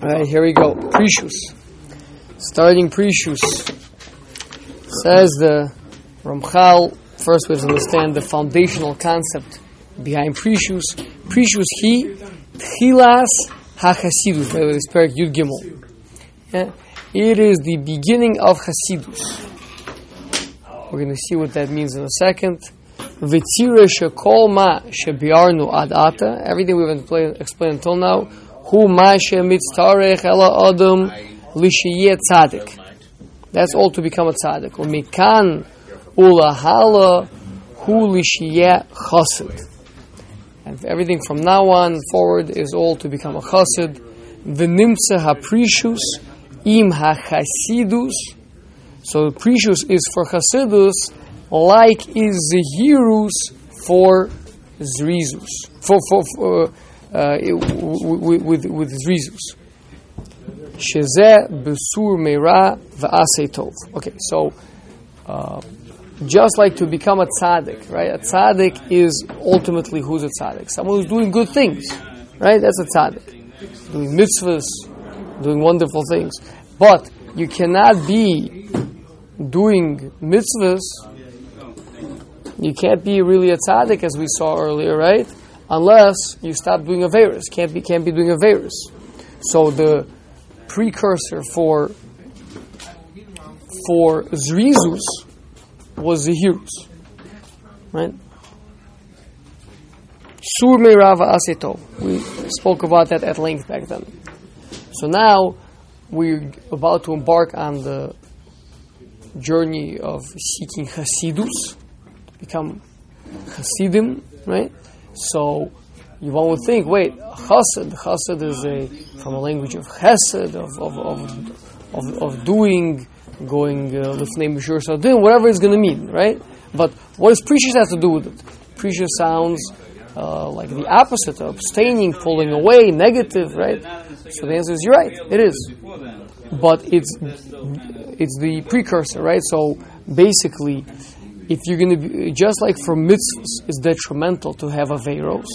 All right, here we go. Prishus. Starting Prishus. Says the Ramchal, first we have to understand the foundational concept behind Prishus. Prishus he, Tchilas HaChasidus, by the way, parak Yud Gimel. Yeah? It is the beginning of Hasidus. We're going to see what that means in a second. V'tzira shekol ma shebiarnu ad ata. Everything we've explained until now. Hu ma shemitztarech ela adam lishiyeh tzadik. That's all to become a tzaddik. Umikan ulahala hu lishiyeh chassid. And everything from now on forward is all to become a chassid. V'nimtza haprishus im hachasidus. So prishus is for chasidus, like is zehirus for zrizus, for for, for uh, uh, with with, with zrizus. Shezeh besur meira v'asei tov. Okay, so uh, just like to become a tzaddik, right? A tzaddik is ultimately who's a tzaddik? Someone who's doing good things, right? That's a tzaddik, doing mitzvahs, doing wonderful things. But you cannot be doing mitzvahs. You can't be really a tzaddik, as we saw earlier, right? Unless you stop doing averus. Can't be can't be doing averus. So the precursor for for zrizus was zehirus, right? Sur meirava aseto. We spoke about that at length back then. So now we're about to embark on the journey of seeking Hasidus, become Hasidim, right? So you one would think, wait, Chassid, Chassid is a from a language of Chesed, of of of, of, of doing, going Lifnei Mishur Sadin, whatever it's going to mean, right? But what does prishus have to do with it? Prishus sounds uh, like the opposite of abstaining, pulling away, negative, right? So the answer is you're right, it is. But it's it's the precursor, right? So basically, if you're going to be just like for mitzvahs, it's detrimental to have averos.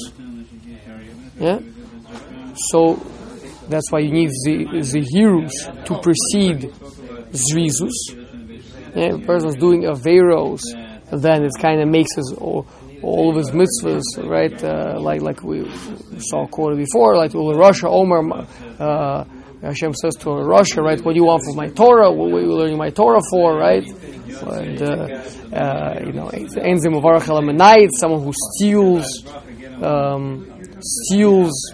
Yeah. So that's why you need the the heroes to precede zrizus. Yeah, if a person's doing a averos, then it kind of makes his all, all of his mitzvahs, right? Uh, like like we saw quoted before, like Rasha Omer. Uh, Hashem says to Rasha, right? What do you want for my Torah? What are you learning my Torah for, right? And uh, uh, you know, enzim someone who steals, um, steals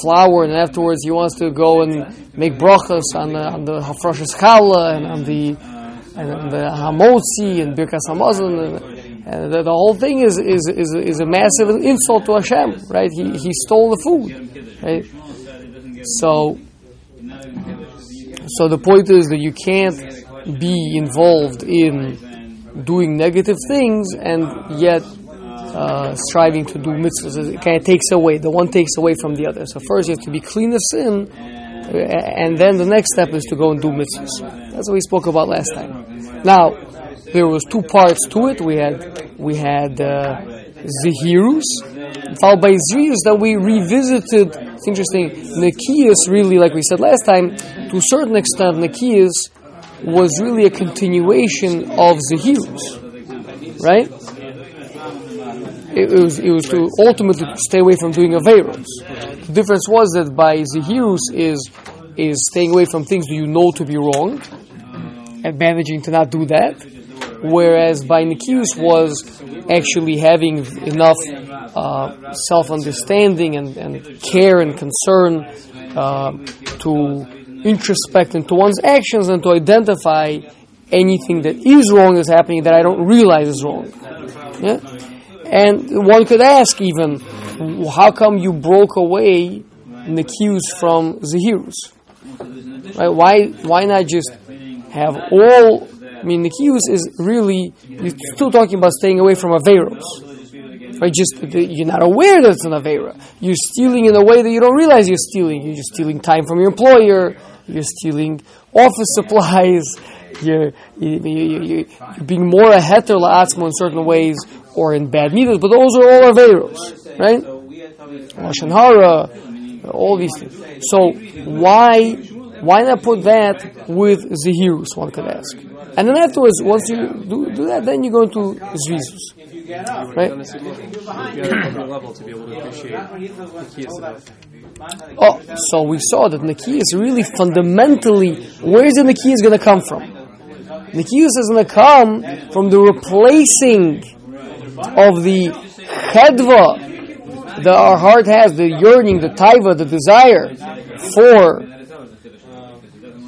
flour, and afterwards he wants to go and make brachas on the on the challah and on the and the hamotzi and birkas hamazon. And, and the, the, whole thing is, is, is, is a massive insult to Hashem, right? He, he stole the food, right? So, so the point is that you can't be involved in doing negative things and yet uh, striving to do mitzvahs. It kind of takes away. The one takes away from the other. So first you have to be clean of sin, and then the next step is to go and do mitzvahs. That's what we spoke about last time. Now there was two parts to it. We had we had uh, zehirus, followed by zrizus. that we revisited. It's interesting. Nekias really, like we said last time, to a certain extent, Nekias was really a continuation of zehirus, right? It, was it was to ultimately stay away from doing averos. The difference was that by zehirus is is staying away from things that you know to be wrong and managing to not do that whereas by Nikius was actually having enough uh, self understanding and, and, care and concern uh, to introspect into one's actions and to identify anything that is wrong is happening that I don't realize is wrong. Yeah? And one could ask even, how come you broke away Nikius from Zehirus? Right? Why, why not just have all I mean, Nikius is really, you're still talking about staying away from Averos. Right? Just, you're not aware that it's an Avera. You're stealing in a way that you don't realize you're stealing. You're just stealing time from your employer. You're stealing office supplies. You're, you, are being more a heter la'atzmo in certain ways or in bad meters, but those are all Averos. Right? Lashon Hara, all these things. So why why not put that with Zehirus, one could ask. And then afterwards, once you do, do that, then you go into Zrizus. Right? Oh, so we saw that Nikias really fundamentally, where is the Nikias going to come from? Nikias is going to come from the replacing of the chedva that our heart has, the yearning, the taiva, the desire for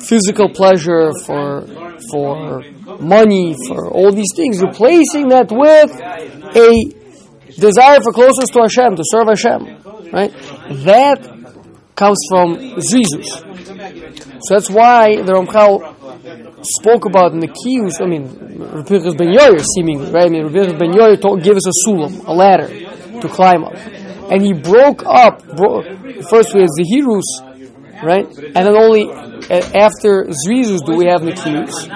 physical pleasure, for for money, for all these things, replacing that with a desire for closeness to Hashem, to serve Hashem, right? That comes from Zrizus. So that's why the Ramchal spoke about in the Kiyus, I mean, Rabbi Ben Yoyer seemingly, right? I mean, Rabbi Ben Yoyer gave us a sulam, a ladder to climb up. And he broke up, bro, first we had Zehirus, right? And then only after Zrizus do we have Nikiyus.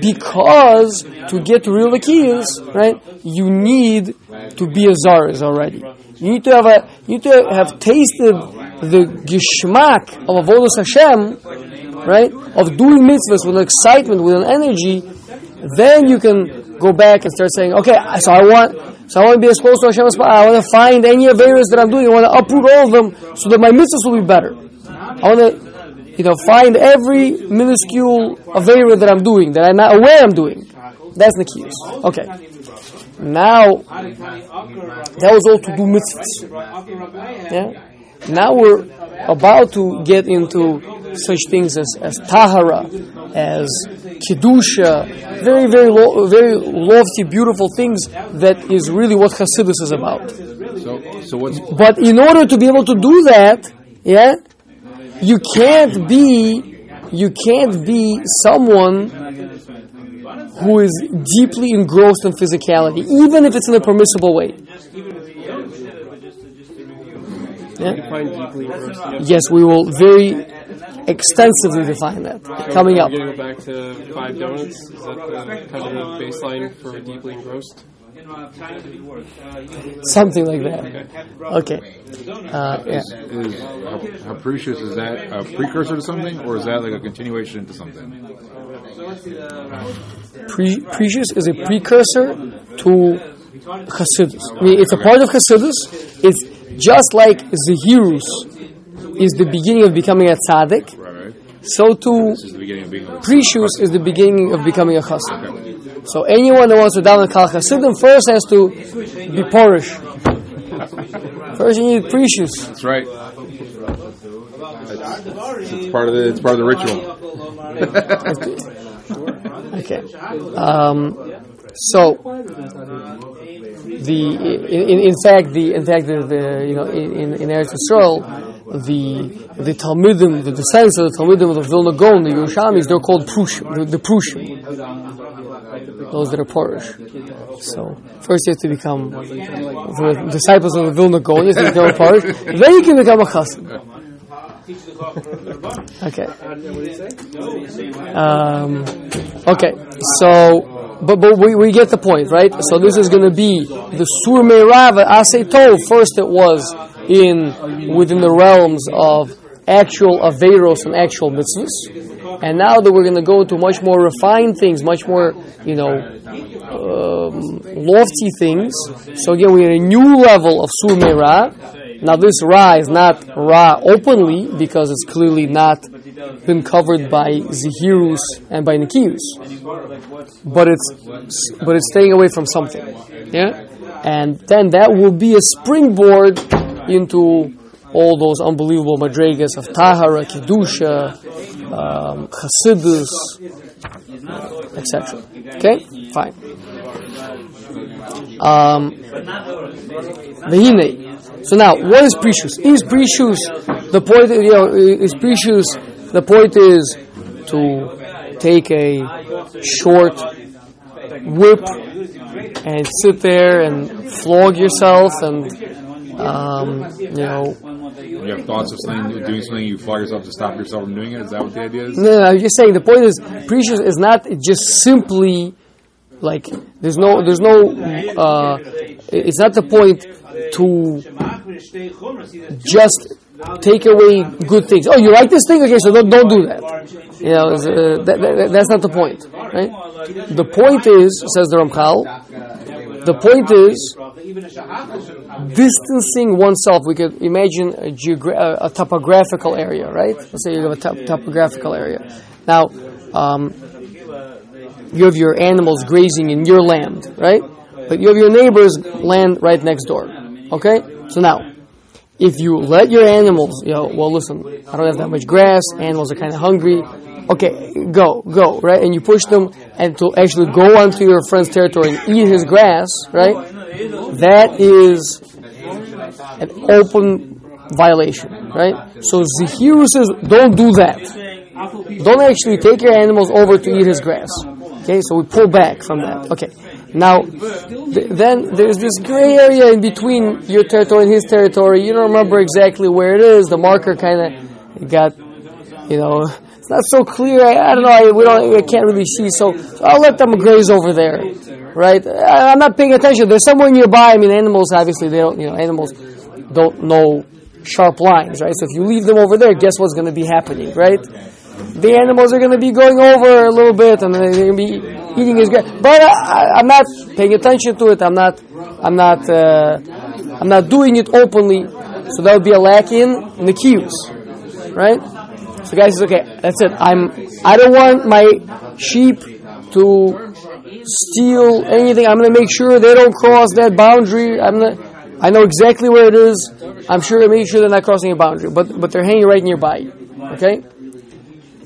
Because to get real Nikiyus, right, you need to be a Zaris already. You need to have a, you need to have tasted the gishmak of Avodas Hashem, right, of doing mitzvahs with an excitement, with an energy, then you can go back and start saying, okay, so I want, so I want to be as close to Hashem as possible. I want to find any Averas that I'm doing. I want to uproot all of them so that my mitzvahs will be better. I want to you know, find every minuscule avera that I'm doing, that I'm not aware I'm doing. That's the keys. Okay. Now, that was all to do mitzvahs. Yeah? Now we're about to get into such things as, as tahara, as kedusha, very, very, lo- very lofty, beautiful things that is really what Hasidus is about. So, so what's But in order to be able to do that, yeah, you can't be, you can't be someone who is deeply engrossed in physicality, even if it's in a permissible way. Yeah? Yes, we will very extensively define that coming up. Back to five donuts. Is that the kind of baseline for deeply engrossed? Something like that. Okay. Uh, yeah. is prishus is that a precursor to something, or is that like a continuation to something? Pre- prishus is a precursor to Hasidus. I mean, it's a part of Hasidus. It's just like Zehirus is the beginning of becoming a tzaddik. So too, This is the beginning of being a Prishus is the beginning of becoming a chassid. So anyone that wants to daven kal chassidim first has to be porish. First you need prishus. That's right. It's, it's part of the it's part of the ritual. Okay. Um, so the in, in, fact the in fact the, the you know in in, in Eretz Yisrael the the Talmudim the descendants of the Talmudim of the Vilna Gaon the Yerushalmis they're called Prushim the, the Prushim those that are Porish. So first you have to become the disciples of the Vilna Gaon you have to become a then you can become a Chassid. Okay. Um, okay, so, but, but we, we get the point, right? So this is going to be the Sur Meirava Asay Tov. First it was in, within the realms of actual Averos and actual mitzvahs. And now that we're going to go into much more refined things, much more, you know, um, lofty things. So again, we're at a new level of Sur Meirah. Now this Ra is not Ra openly because it's clearly not been covered by Zehirus and by Nikiyus. But it's but it's staying away from something. Yeah? And then that will be a springboard into all those unbelievable madrigas of Tahara, Kedusha, um, Chasidus, etc. Okay? Fine. Um. So now, what is prishus? Is prishus the point? You know, is prishus the point is to take a short whip and sit there and flog yourself and um, you know. You have thoughts of something, doing something, you flog yourself to stop yourself from doing it. Is that what the idea is? No, no, I'm just saying the point is prishus is not just simply like there's no there's no uh, it's not the point to just take away good things. Oh, you like this thing? Okay, so don't, don't do that. You know, uh, that, that, that's not the point, right? The point is, says the Ramchal, the point is distancing oneself. We could imagine a, geogra- a topographical area, right? Let's say you have a top- topographical area. Now, um, you have your animals grazing in your land, right? But you have your neighbor's land right next door. Okay? So now, if you let your animals, you know, well, listen, I don't have that much grass, animals are kind of hungry. Okay, go, go, right? And you push them and to actually go onto your friend's territory and eat his grass, right? That is an open violation, right? So Zehiru says, don't do that. Don't actually take your animals over to eat his grass. Okay, so we pull back from that. Okay. Now, th- then there's this gray area in between your territory and his territory. You don't remember exactly where it is. The marker kind of got, you know, not so clear. I, I don't know. I, we don't. I can't really see. So, so I'll let them graze over there, right? I, I'm not paying attention. They're somewhere nearby. I mean, animals obviously they don't. You know, animals don't know sharp lines, right? So if you leave them over there, guess what's going to be happening, right? the animals are going to be going over a little bit and they're going to be eating his grass. But I, I'm not paying attention to it. I'm not. I'm not. Uh, I'm not doing it openly. So that would be a lack in nikiyus, right? So the guy says, "Okay, that's it. I'm. I don't want my sheep to steal anything. I'm going to make sure they don't cross that boundary. I'm gonna, I know exactly where it is. I'm sure. I make sure they're not crossing a boundary, but but they're hanging right nearby. Okay."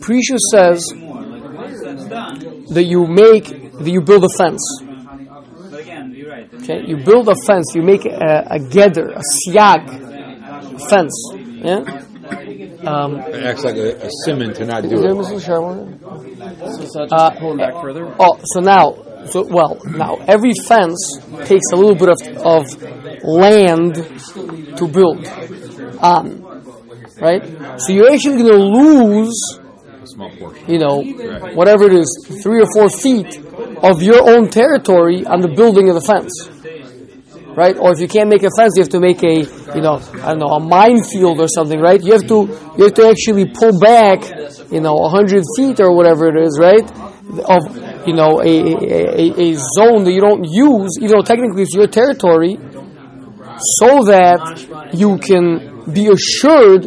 Prishus says that you make that you build a fence. Okay, you build a fence. You make a, a gather, a siag fence. Yeah. Um, It acts like a, a simon to not is do there it. Mr. Sherman? So just Uh, pulling back further. Oh, so now, so well, now every fence takes a little bit of, of land to build on, right? So you're actually going to lose small portion. you know, whatever it is, three or four feet of your own territory on the building of the fence. Right? Or if you can't make a fence, you have to make a, you know, I don't know, a minefield or something, right? You have to, you have to actually pull back, you know, hundred feet or whatever it is, right? Of, you know, a, a, a, a zone that you don't use, even though technically it's your territory, so that you can be assured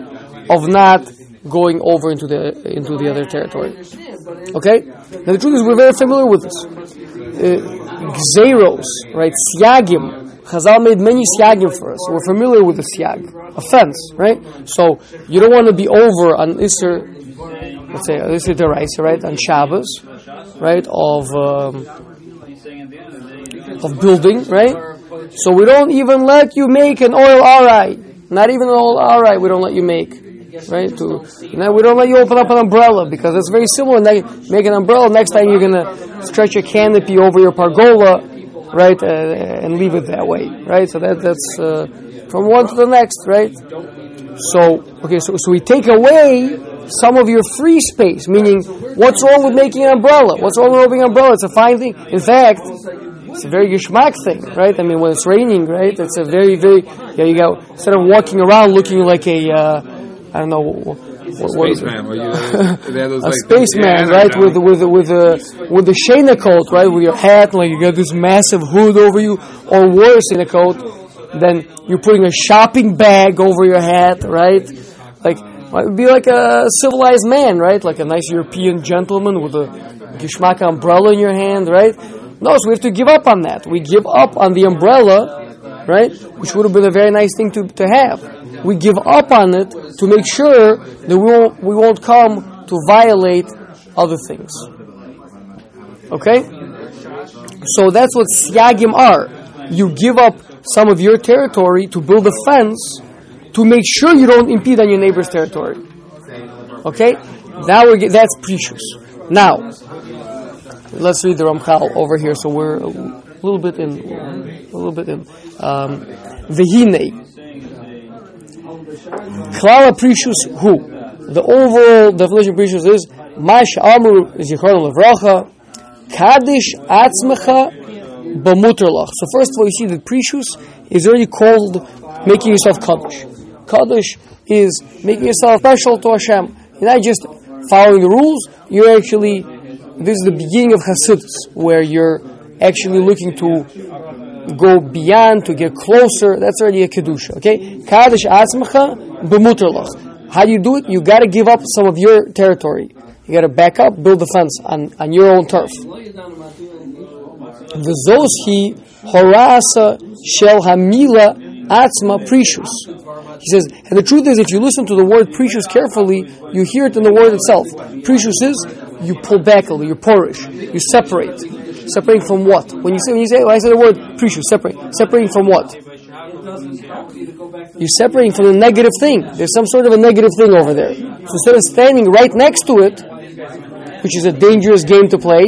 of not going over into the into the other territory. Okay? Now the truth is we're very familiar with this. Uh, Xeros, right? Siagim. Chazal made many siagim for us. We're familiar with the siag. Offense, right? So you don't want to be over on Isser, let's say Isser Deraisa, right? On Shabbos, right? Of um, of building, right? So we don't even let you make an ohel arai. Not even an ohel arai we don't let you make. Right? To, know, we don't let you open up an umbrella because it's very similar. Make an umbrella, next time you're to stretch a canopy over your pargola, right? Uh, and leave it that way. Right? So that, that's uh, from one to the next, right? So, okay, so, so we take away some of your free space, meaning what's wrong with making an umbrella? What's wrong with opening an umbrella? It's a fine thing. In fact, it's a very geschmack thing, right? I mean, when it's raining, right? It's a very, very, yeah, you go, instead of walking around looking like a, uh, I don't know, what, what is? Spaceman. Well, you, they have those, a like, spaceman, yeah, right? With with with a with the shena coat, right? With your hat, like you got this massive hood over you, or worse, in a coat. Then you're putting a shopping bag over your hat, right? Like well, it would be like a civilized man, right? Like a nice European gentleman with a geschmack umbrella in your hand, right? No, so we have to give up on that. We give up on the umbrella, right? Which would have been a very nice thing to, to have. We give up on it to make sure that we won't, we won't come to violate other things. Okay? So that's what siagim are. You give up some of your territory to build a fence to make sure you don't impede on your neighbor's territory. Okay? Now we're that's prishus. Now, let's read the Ramchal over here. So we're a little bit in, a little bit in. Um. Klala prishus who? The overall definition of prishus is Mash Amru Zichron Levracha Kaddish Atzmecha Bamuterlach. So first of all, you see that prishus is already called making yourself Kaddish. Kaddish is making yourself special to Hashem. You're not just following the rules, you're actually, this is the beginning of Hasidus, where you're actually looking to go beyond, to get closer. That's already a Kedusha, okay? Kaddish Atzmacha b'muterlach. How do you do it? You gotta give up some of your territory. You gotta back up, build a fence on, on your own turf. The V'zos horasa shel hamila atzma prishus. He says, and the truth is, if you listen to the word prishus carefully, you hear it in the word itself. Prishus is you pull back a little, you're porous, you separate. Separating from what? When you say, when you say, when I say the word prishus, separate. Separating from what? You're separating from the negative thing. There's some sort of a negative thing over there. So instead of standing right next to it, which is a dangerous game to play,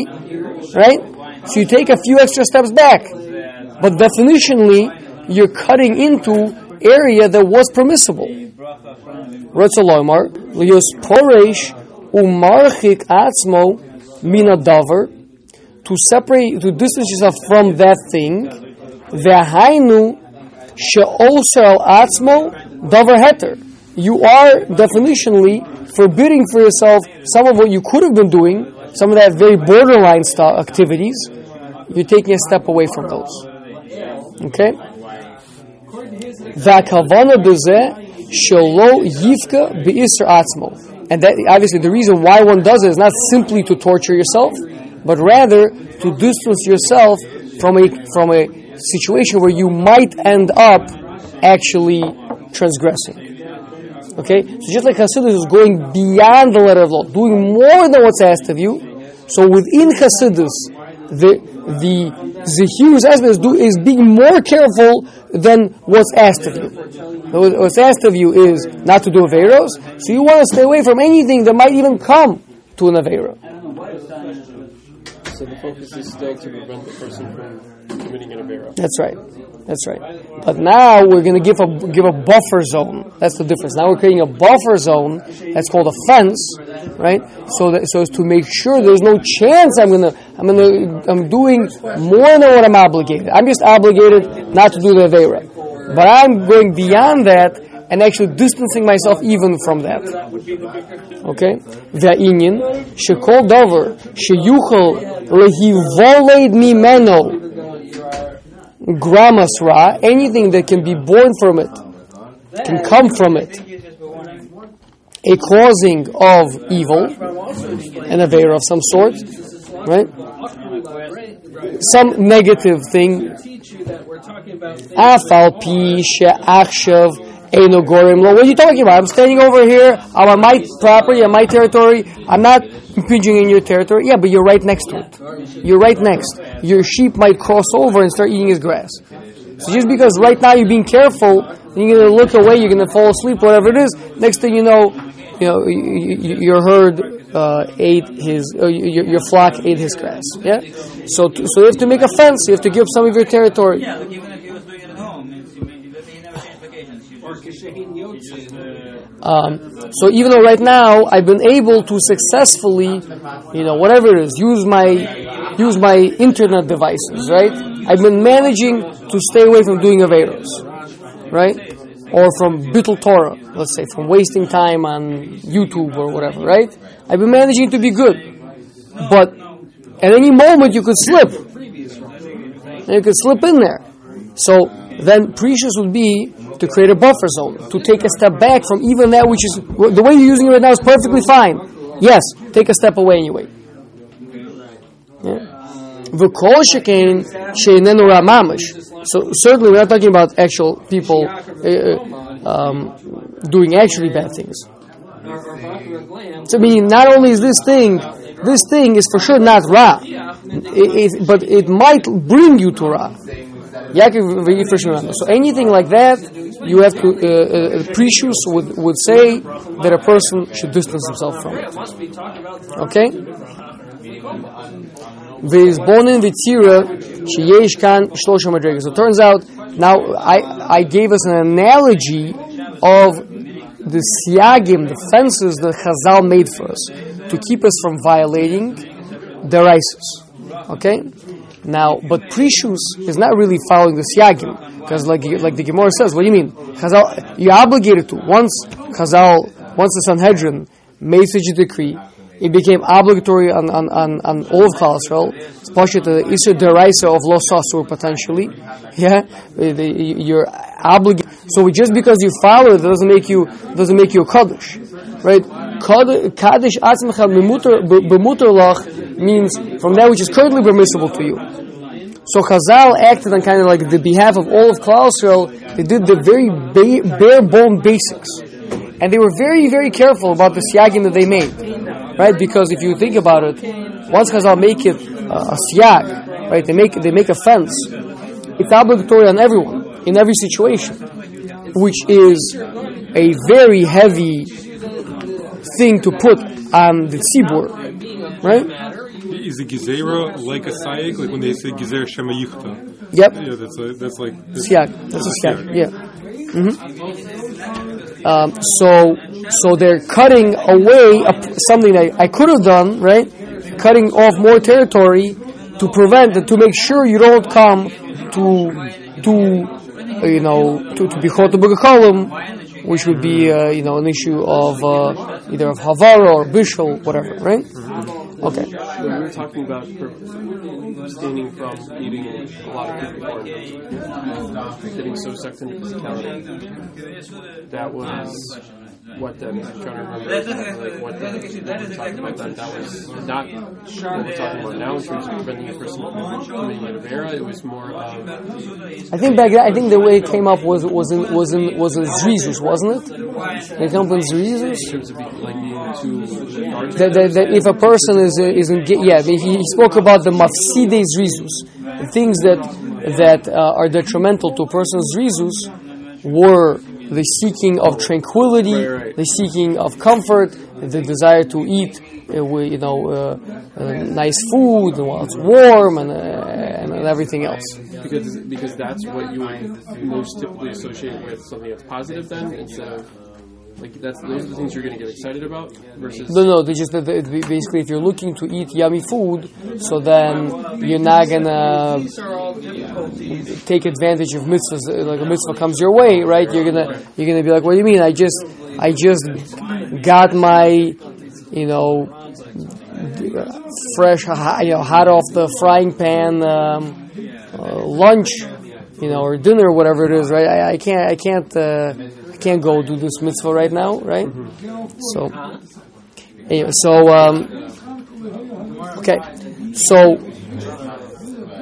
right? So you take a few extra steps back. But definitionally, you're cutting into area that was permissible. Ratzalomar, lios poresh umarchik atzmo to separate, to distance yourself from that thing, v'hainu she'osel atzmo davar heter. You are definitionally forbidding for yourself some of what you could have been doing, some of that very borderline stuff, activities. You're taking a step away from those. Okay? V'akavana b'zeh shelo yifka be'isr atzmo. And that, obviously the reason why one does it is not simply to torture yourself, but rather to distance yourself from a, from a situation where you might end up actually transgressing. Okay? So just like Hasidus is going beyond the letter of law, doing more than what's asked of you, so within Hasidus, the, the Zehir's aspect is being more careful than what's asked of you. What's asked of you is not to do Averos, so you want to stay away from anything that might even come to an Avera. So the focus is still to prevent the person from committing an Avera. That's right. That's right. But now we're going to give a give a buffer zone. That's the difference. Now we're creating a buffer zone. That's called a fence, right? So that so as to make sure there's no chance I'm gonna I'm gonna I'm doing more than what I'm obligated. I'm just obligated not to do the avera, but I'm going beyond that and actually distancing myself even from that. Okay? Va'inyan shekol dover sheyuchel lehivoled mimeno gramasra, anything that can be born from it, can come from it, a causing of evil, an aver of some sort, right? Some negative thing. Afal pi she'achshav Eino Gorim What are you talking about? I'm standing over here. I'm on my property, on my territory. I'm not impinging in your territory. Yeah, but you're right next to it. You're right next. Your sheep might cross over and start eating his grass. So just because right now you're being careful, you're going to look away, you're going to fall asleep, whatever it is. Next thing you know, you know, your herd uh, ate his, uh, your, your flock ate his grass. Yeah. So, so you have to make a fence. You have to give up some of your territory. Um, so even though right now I've been able to successfully, you know, whatever it is, use my use my internet devices, right? I've been managing to stay away from doing averos, right? Or from bittul Torah, let's say, from wasting time on YouTube or whatever, right? I've been managing to be good, but at any moment you could slip, and you could slip in there. So then prishus would be to create a buffer zone, to take a step back from even that which is the way you're using it right now is perfectly fine. Yes, take a step away anyway. So certainly we're not talking about actual people uh, um, doing actually bad things. So I mean, not only is this thing, this thing is for sure not ra, it, it, but it might bring you to ra. So anything like that, you have to, uh, uh, Prishus would, would say that a person should distance himself from it. Okay? So it turns out, now I, I gave us an analogy of the siagim, the fences that Chazal made for us to keep us from violating the rises. Okay? Now, but Prishus is not really following the Siagim. Because like like the Gemara says, what do you mean? Chazal, you're obligated to once Chazal, once the Sanhedrin made such a decree, it became obligatory on, on, on, on all of. It's partially the Isra Deraisa of Los Sasur potentially. Yeah, you're obligated. So just because you follow it doesn't make you doesn't make you a kaddish, right? Kaddish atzmecha b'muter lach means from that which is currently permissible to you. So Chazal acted on kind of like the behalf of all of Klal. They did the very ba- bare bone basics, and they were very very careful about the siyagim that they made, right? Because if you think about it, once Chazal make it uh, a siyag, right? They make they make a fence. It's obligatory on everyone in every situation, which is a very heavy thing to put on the tzibur, right? Is the gezerah like a sayik, like when they say gezer shema yichta? Yep. Yeah, that's like that's like that's. That's a siag. Yeah. hmm Um, so, so they're cutting away a, something that I could have done, right? Cutting off more territory to prevent and to make sure you don't come to to uh, you know to to be column, which would be uh, you know an issue of uh, either of havara or bishul, whatever, right? Okay. When we were talking about abstaining from eating a lot of food before uh, getting so sucked into physicality, that was what then? I'm trying to remember like, what, the, what we're talking about then. That was not what we're talking about now in terms of preventing a person from committing an avera. It was more of I think back then, I think the way it came up was was in was in was in Zrizus, wasn't it? It came up in Zrizus. in terms of be, like being too lethargic. that, that, that if a person is is in, yeah, he, he spoke about the mafside zrizus, the things that that uh, are detrimental to a person's zrizus were the seeking of tranquility, Right, right. the seeking of comfort, the desire to eat, uh, you know, uh, uh, nice food while it's warm and, uh, and and everything else. because because that's what you would most typically associate with something that's positive then instead of like that's those are the things you're going to get excited about versus No, no, they just that basically if you're looking to eat yummy food, so then you're not gonna take advantage of mitzvahs. Like a mitzvah comes your way, right? You're gonna you're gonna be like, what do you mean? I just I just got my you know fresh you know hot off the frying pan um, uh, lunch, you know, or dinner, or whatever it is, right? I, I can't I can't uh, can't go do this mitzvah right now, right? So. Anyway, so um, okay, so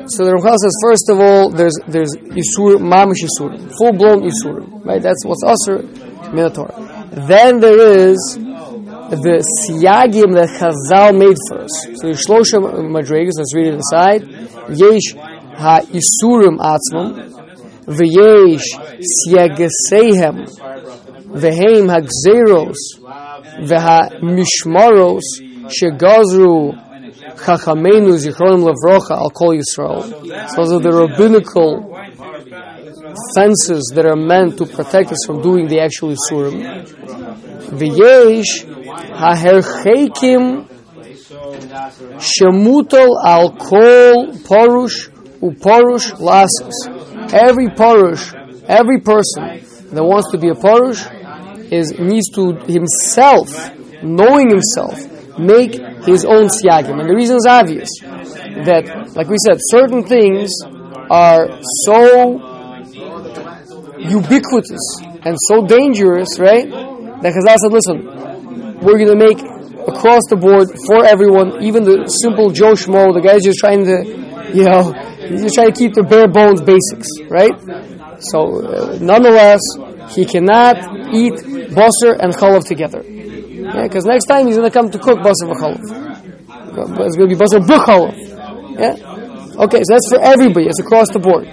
so the Ramchal says first of all, there's there's isur mamish isur, full blown isur, right? That's what's usur min haTorah. Then there is the siyagim that Chazal made for us. So the shlosha madrigas. Let's read it aside. Yesh ha isurim atzmam, v'yesh siyageseihem v'heim hagzeros v'ha-mishmaros shegazru chachamenu zichronim levrocha al kol Yisrael. Those are the rabbinical fences that are meant to protect us from doing the actual Yisurim. V'yesh ha'herchekim shemutol al kol porush uporush lasus. Every porush, every person that wants to be a porush is needs to himself, knowing himself, make his own siyagim. And the reason is obvious that, like we said, certain things are so ubiquitous and so dangerous, right? That Chazal said, listen, we're going to make across the board for everyone, even the simple Joe Schmo, the guy's just trying to, you know, he's just trying to keep the bare bones basics, right? So, uh, nonetheless, he cannot eat basar and chalav together. Because next time he's going to come to cook basar and chalav. It's going to be basar b'chalav. Yeah? Okay, so that's for everybody. It's across the board.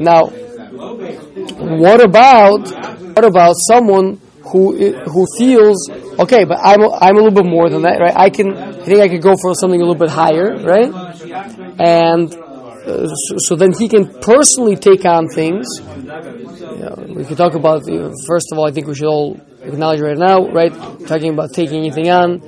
Now, what about what about someone who who feels okay, but I'm I'm a little bit more than that, right? I can I think I could go for something a little bit higher, right? And uh, so, then he can personally take on things. Know, we can talk about you know, first of all. I think we should all acknowledge right now, right? Talking about taking anything on,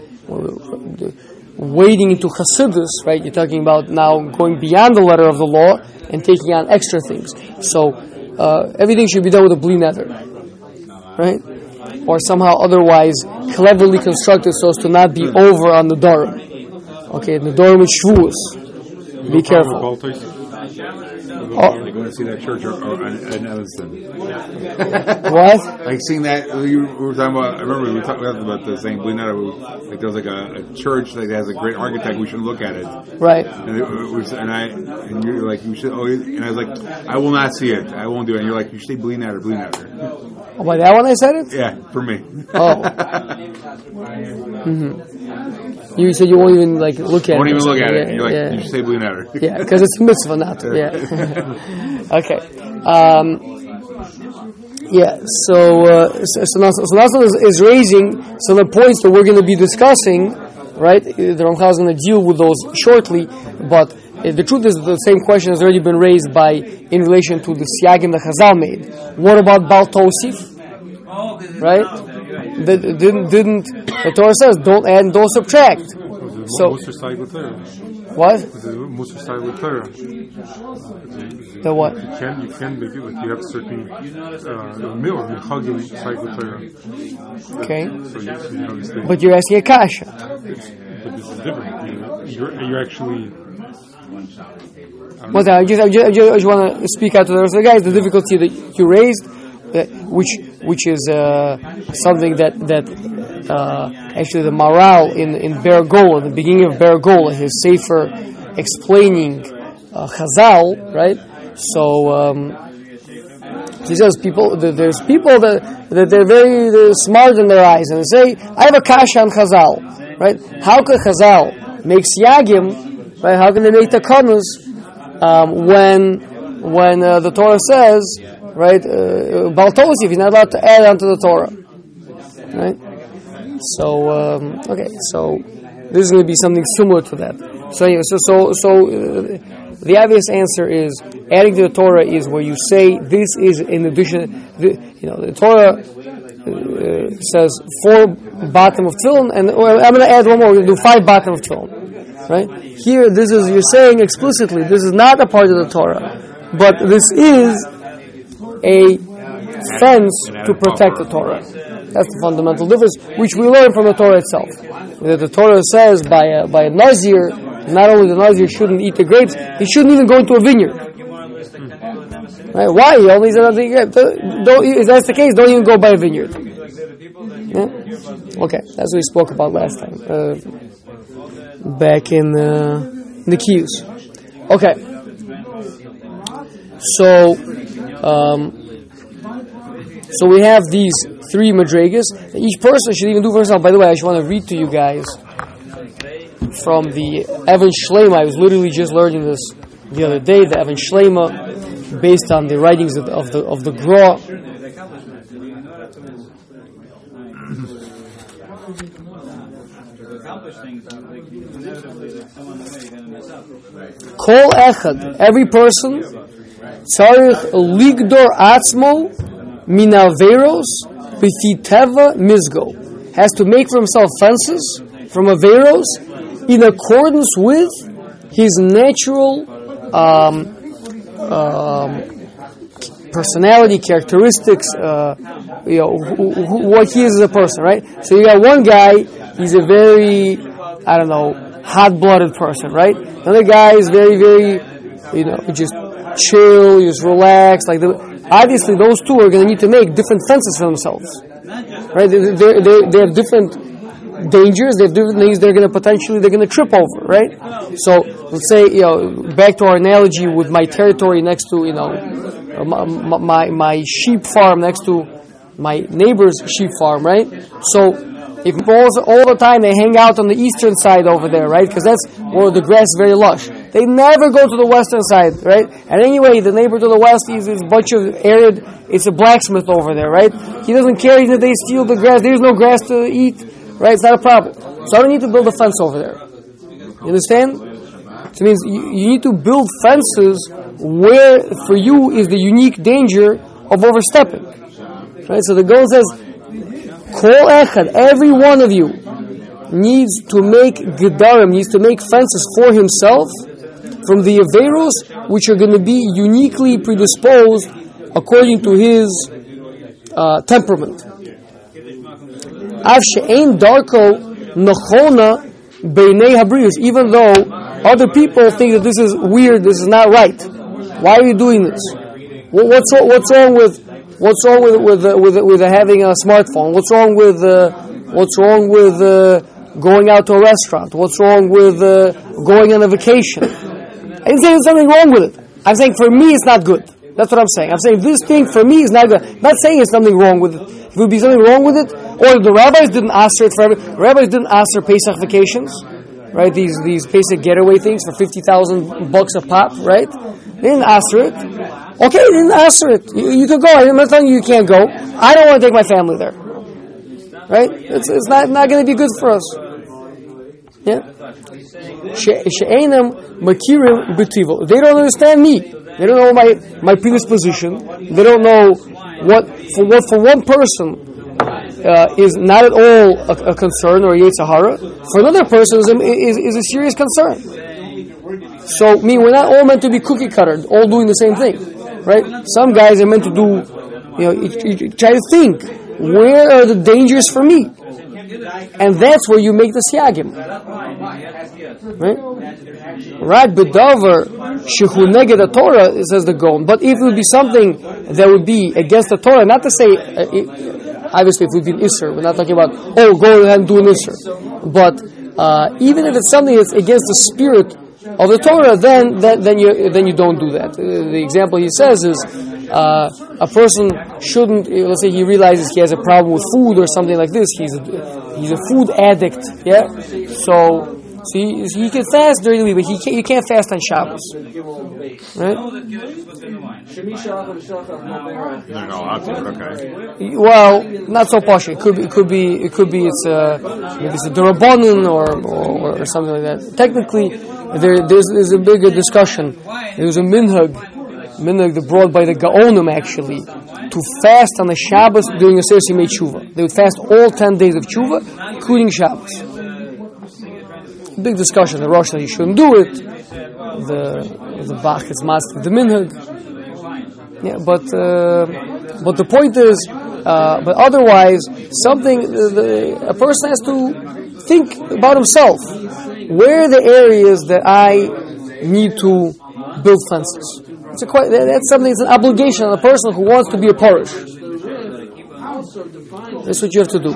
wading into Hasidus, right? You're talking about now going beyond the letter of the law and taking on extra things. So uh, everything should be done with a bli neder, right? Or somehow otherwise cleverly constructed so as to not be over on the Durham. Okay, the Durham is shvuas. Be careful. Baltais? Oh, Like when I see that church or, or in, in Evanston. what? Like seeing that, you we were talking about. I remember we were talking about the same bli neder. Like there was like a, a church that has a great architect. We should look at it. Right. And it was, and I, and you're like, you should. Oh, and I was like, I will not see it. I won't do it. And you're like, you should say bli neder or bli neder. Oh, by that one I said it? Yeah, for me. Oh. Mm-hmm. You said you won't even like look at Won't it. even look at it. Yeah, You're like, yeah. you should say bli neder. Yeah, because it's a mitzvah not to. Yeah. okay. Um, yeah. So, uh, so, so now, so now is, is raising some of the points that we're going to be discussing. Right. The Ramchal is going to deal with those shortly, but. uh, The truth is, the same question has already been raised by in relation to the siyagim that Chazal made. What about Bal Tosif? Right? Did- Didn't, didn't the Torah says don't add and don't subtract? So- Musa side with Torah. What? The Musa side with Torah. The what? You can you can make it like you have certain uh, meal in Chagim side with Torah. Okay. So you, so you know. But you're asking a kasha. But this is different. You're, you're, you're actually Well, I just, I just, I just, want to speak out to the rest of the guys. The difficulty that you raised, which which is uh, something that that uh, actually the Maharal in in Be'er HaGolah, the beginning of Be'er HaGolah, his safer explaining uh, Chazal, right? So. Um, he says people there's people that that they're very they're smart in their eyes and they say I have a kasha on Chazal, right? How could Chazal make siyagim, right? How can they make takanus um, when when uh, the Torah says, right? Uh, Bal Tosif, he's not allowed to add onto the Torah, right? So um, okay, so this is going to be something similar to that. So anyway, so so so. Uh, the obvious answer is adding to the Torah is where you say this is in addition. The, you know, the Torah uh, says four bottom of tefillin, and well, I'm going to add one more. We're going to do five bottom of tefillin, right? Here, this is you're saying explicitly this is not a part of the Torah, but this is a fence to protect the Torah. That's the fundamental difference, which we learn from the Torah itself. That the Torah says by a, by a Nazir, not only the Nazir shouldn't eat the grapes, he shouldn't even go into a vineyard. Right? Why? He only said. Don't, if that's the case, don't even go by a vineyard. Yeah? Okay, that's what we spoke about last time. Uh, back in uh, the queues. Okay. So, um, so we have these three madrigas. Each person should even do for himself. By the way, I just want to read to you guys from the Even Shleimah. I was literally just learning this the other day. The Even Shleimah, based on the writings of the of the, of the Gra. Kol echad, every person, tzarich ligdor atzmo minaveros b'fiteva mizgo, has to make for himself fences from averos in accordance with his natural um, um, personality, characteristics, uh, you know, what he is as a person, right? So you got one guy, he's a very, I don't know, hot-blooded person, right? Another guy is very, very, you know, just chill, just relax. Like, the, obviously, those two are going to need to make different fences for themselves, right? They, they, they, they have different dangers. They have different things they're going to potentially they're going to trip over, right? So let's say you know back to our analogy with my territory next to you know uh, my my, my sheep farm next to my neighbor's sheep farm, right? So. If all, all the time they hang out on the eastern side over there, right? Because that's where the grass is very lush. They never go to the western side, right? And anyway, the neighbor to the west is a bunch of arid. It's a blacksmith over there, right? He doesn't care if they steal the grass. There's no grass to eat, right? It's not a problem. So I don't need to build a fence over there. You understand? So it means you, you need to build fences where for you is the unique danger of overstepping. Right? So the goal says, Kol echad, every one of you needs to make gedarim, needs to make fences for himself from the averos which are going to be uniquely predisposed according to his uh, temperament. Darko nachona beinei habriyos, even though other people think that this is weird, this is not right. Why are you doing this? What's what's wrong with what's wrong with with with, with having a smartphone? What's wrong with uh, what's wrong with uh, going out to a restaurant? What's wrong with uh, going on a vacation? I didn't say there's something wrong with it. I'm saying for me it's not good. That's what I'm saying. I'm saying this thing for me is not good. I'm not saying it's something wrong with it. If it would be something wrong with it, or the rabbis didn't ask for it for every, rabbis didn't ask for Pesach vacations, right? These these Pesach getaway things for fifty thousand bucks a pop, right? They didn't ask for it. Okay, they didn't ask for it. You, you could go. I'm not telling you you can't go. I don't want to take my family there, right? It's, it's not not going to be good for us. Yeah. They don't understand me. They don't know my, my predisposition. They don't know what for what for one person uh, is not at all a, a concern or a Yetzirah. For another person is a, is, is a serious concern. So, mean, we're not all meant to be cookie cutter, all doing the same thing, right? Some guys are meant to do, you know, you, you try to think where are the dangers for me, and that's where you make the siagim. Right? Right, bedavar shehu neged the Torah says the Gaon. But if it would be something that would be against the Torah, not to say, uh, it, obviously, if would be an isser, we're not talking about oh, go ahead and do an isser. But uh, even if it's something that's against the spirit of the Torah, then then, then you then you don't do that. Uh, the example he says is uh, a person shouldn't. uh, Let's say he realizes he has a problem with food or something like this. He's a, he's a food addict. Yeah, so. So he, he can fast during the week, but he can't, you can't fast on Shabbos, right? Well, not so posh. It could be, it could be, it could be. It's a, maybe it's a durabonin or, or or something like that. Technically, there there's, there's a bigger discussion. There was a minhag, minhag that brought by the Gaonim actually to fast on the Shabbos during a Sersi made tshuva. They would fast all ten days of tshuva, including Shabbos. Big discussion. The Rosh said you shouldn't do it. The the Bach is master the minhag. Yeah, but uh, but the point is, uh, but otherwise, something the, a person has to think about himself. Where are the areas that I need to build fences? It's a that's something. It's an obligation on a person who wants to be a parish. That's what you have to do.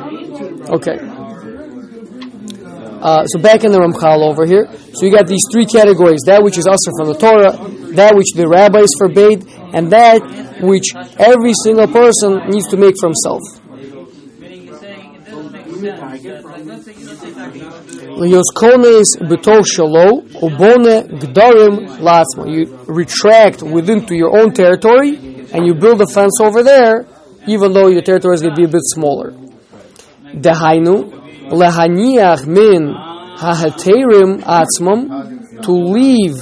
Okay. Uh, so back in the Ramchal over here. So you got these three categories: that which is usher from the Torah, that which the rabbis forbade, and that which every single person needs to make for himself. Shalo ubone gdarim latzma. You retract within to your own territory, and you build a fence over there, even though your territory is going to be a bit smaller. Dehainu lehaniach min to leave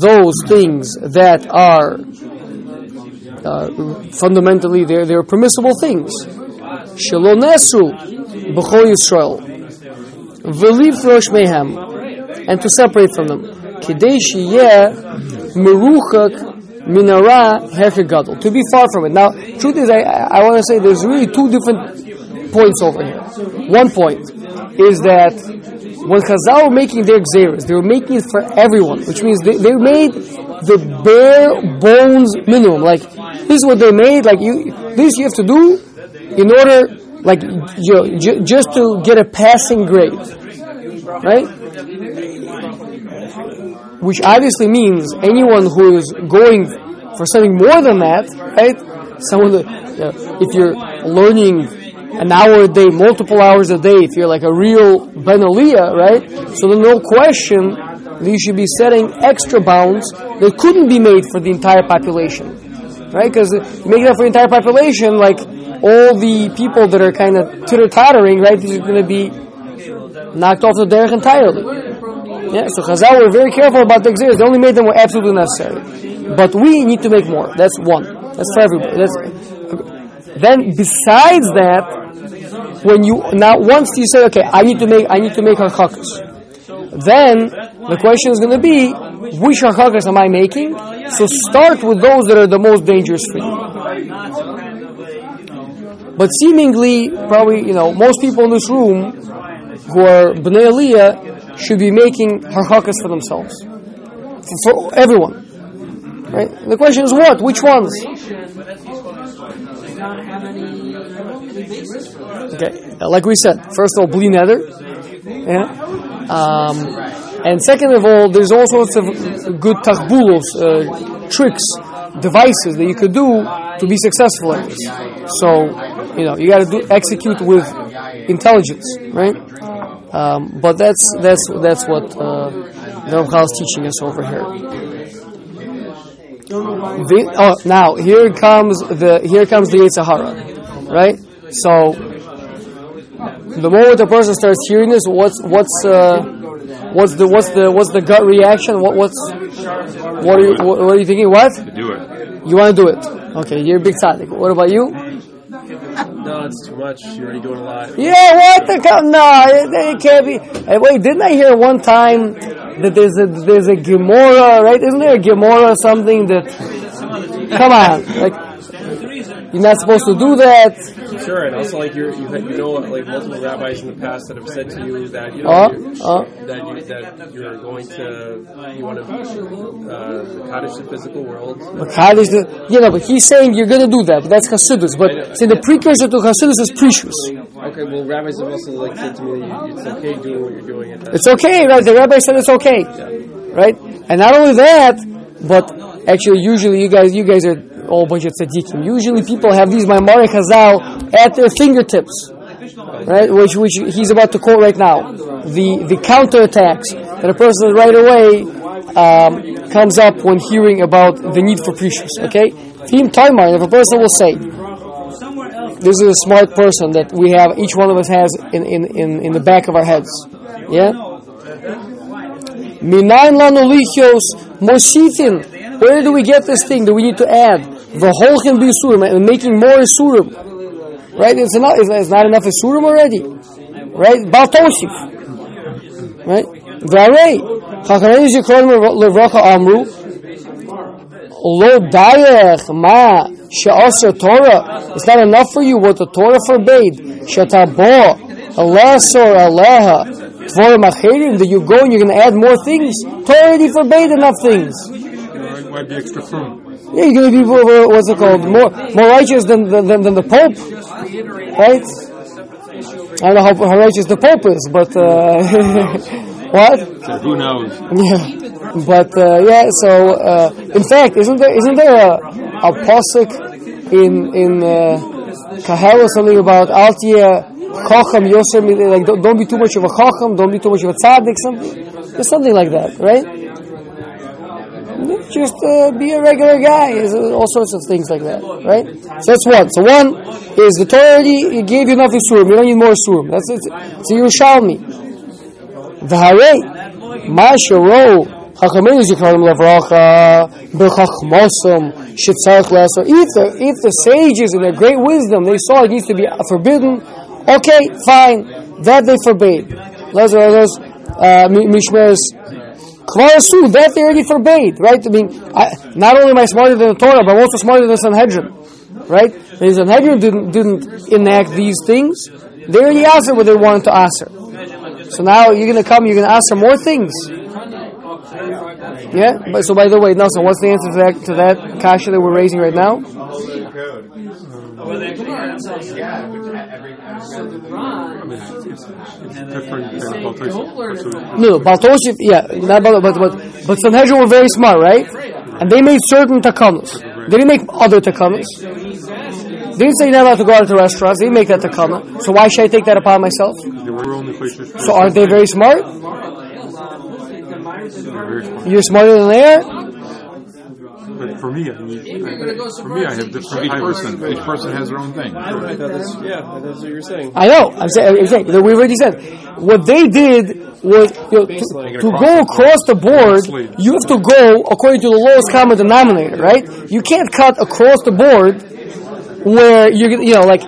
those things that are uh, fundamentally they're, they're permissible things. B'chol Yisrael v'lifrosh mehem and to separate from them. Kidei sheyeh meruchak minara herke gadol to be far from it. Now, truth is, I, I want to say there's really two different points over here. One point is that when Chazal were making their xeris, they were making it for everyone, which means they, they made the bare bones minimum. Like this is what they made. Like you, this you have to do in order, like just to get a passing grade, right? Which obviously means anyone who is going for something more than that, right? Someone that, uh, if you're learning an hour a day, multiple hours a day, if you're like a real Ben Aliyah, right? So there's no question you should be setting extra bounds that couldn't be made for the entire population, right? Because make that for the entire population, like all the people that are kind of titter tottering, right? These are going to be knocked off the derech entirely. Yeah, so Chazal were very careful about the exeris. They only made them were absolutely necessary. But we need to make more. That's one. That's for everybody. That's, then besides that, when you now once you say, okay, I need to make I need to make harchakas, then the question is going to be, which harchakas am I making? So start with those that are the most dangerous for you. But seemingly, probably, you know, most people in this room who are Bnei Aliyah should be making harchakas for themselves. For, for everyone. Right? The question is what? Which ones? Okay, like we said, first of all, bli neder. Yeah. Um, and second of all, there's all sorts of good tachbulos, uh, tricks, devices that you could do to be successful at this. So, you know, you got to do execute with intelligence, right? Um, but that's that's that's what uh, the Ramchal is teaching us over here. The, oh, now here comes the here comes the Yetzer Hara, right? So the moment a person starts hearing this, what's what's uh, what's the what's the what's the gut reaction? What what's what are you what, what are you thinking? What do it. you want to do it? Okay, you're a big tzaddik. What about you? No, it's too much. You're already doing a lot. Yeah, what the co- no, it, it can't be. Hey, wait, didn't I hear one time that there's a there's a Gemara, right? Isn't there a Gemara or something that? Come on, like you're not supposed to do that. Sure, and also like you're, you you know like multiple rabbis in the past that have said to you that you know Uh, you're, uh. that you that you're going to you want to uh, cottage the physical world. But how the you know? But he's saying you're going to do that. But that's Hasidus. But see, the precursor to Hasidus is Prishus. Okay, well rabbis have also like said to me that it's okay doing what you're doing. It's okay, right? The rabbi said it's okay, right? And not only that, but actually, usually you guys, you guys are all bunch of tzaddikim. Usually, people have these Maimari Chazal at their fingertips, right? Which, which he's about to quote right now. The the counterattacks that a person right away um, comes up when hearing about the need for prishus. Okay, Theme Taimar. If a person will say, this is a smart person that we have, each one of us has in, in, in, in the back of our heads. Yeah? Where do we get this thing that we need to add? The holchin bisurim and making more isurim. Right? It's not, it's not enough isurim already. Right? Bal tosif. Right? V'arei. Chachamim zikronim levracha amru. Lo dayech ma she'aser Torah. It's not enough for you what the Torah forbade. Shetabo alesor aleha tvorim acherim. That you go and you're going to add more things. Torah already forbade enough things. Be extra? Yeah, you're going to be what's it called? More more righteous than than, than, the Pope, right? I don't know how, how righteous the Pope is, but uh, what? So who knows? Yeah, but uh, yeah. So uh, in fact, isn't there isn't there a, a pasuk in in uh, Kahel or something about Altia Chacham Yosem? Like don't, don't be too much of a Chacham, don't be too much of a tzaddik. Something there's something like that, right? Just uh, be a regular guy. There's all sorts of things like that, right? So that's one. So one is the Torah already gave you enough isurim. You don't need more isurim. That's it. So you shall me. The hare ma sharo chachamim zikarim levracha bechachmosam shetzarich leser. If the if the sages in their great wisdom they saw it needs to be forbidden, okay, fine, that they forbade. Others uh, mishmeres Kvarasu, that they already forbade, right? I mean, I, not only am I smarter than the Torah, but I'm also smarter than the Sanhedrin, right? The Sanhedrin didn't, didn't enact these things. They already answered what they wanted to answer. So now you're going to come, you're going to ask answer more things. Yeah? But, so by the way, Nelson, what's the answer to that, to that kasha that we're raising right now? I mean, it's, it's, it's different than Baltosh. No, Baltoshif, yeah, not Bal- but, but, but Sanhedrin were very smart, right? And they made certain takanos. They didn't make other takanos. They didn't say you're not allowed to go out to restaurants. They didn't make that takana. So why should I take that upon myself? They were only places. So are they very smart? They're very smart. You're smarter than they are? But for me, I need, for me, I have different Each highlights. person, each person has their own thing. I thought that's, yeah, that's what you're saying. I know. I'm saying, I'm saying we already said what they did was you know, to, to go across the board. You have to go according to the lowest common denominator, right? You can't cut across the board where you're you know like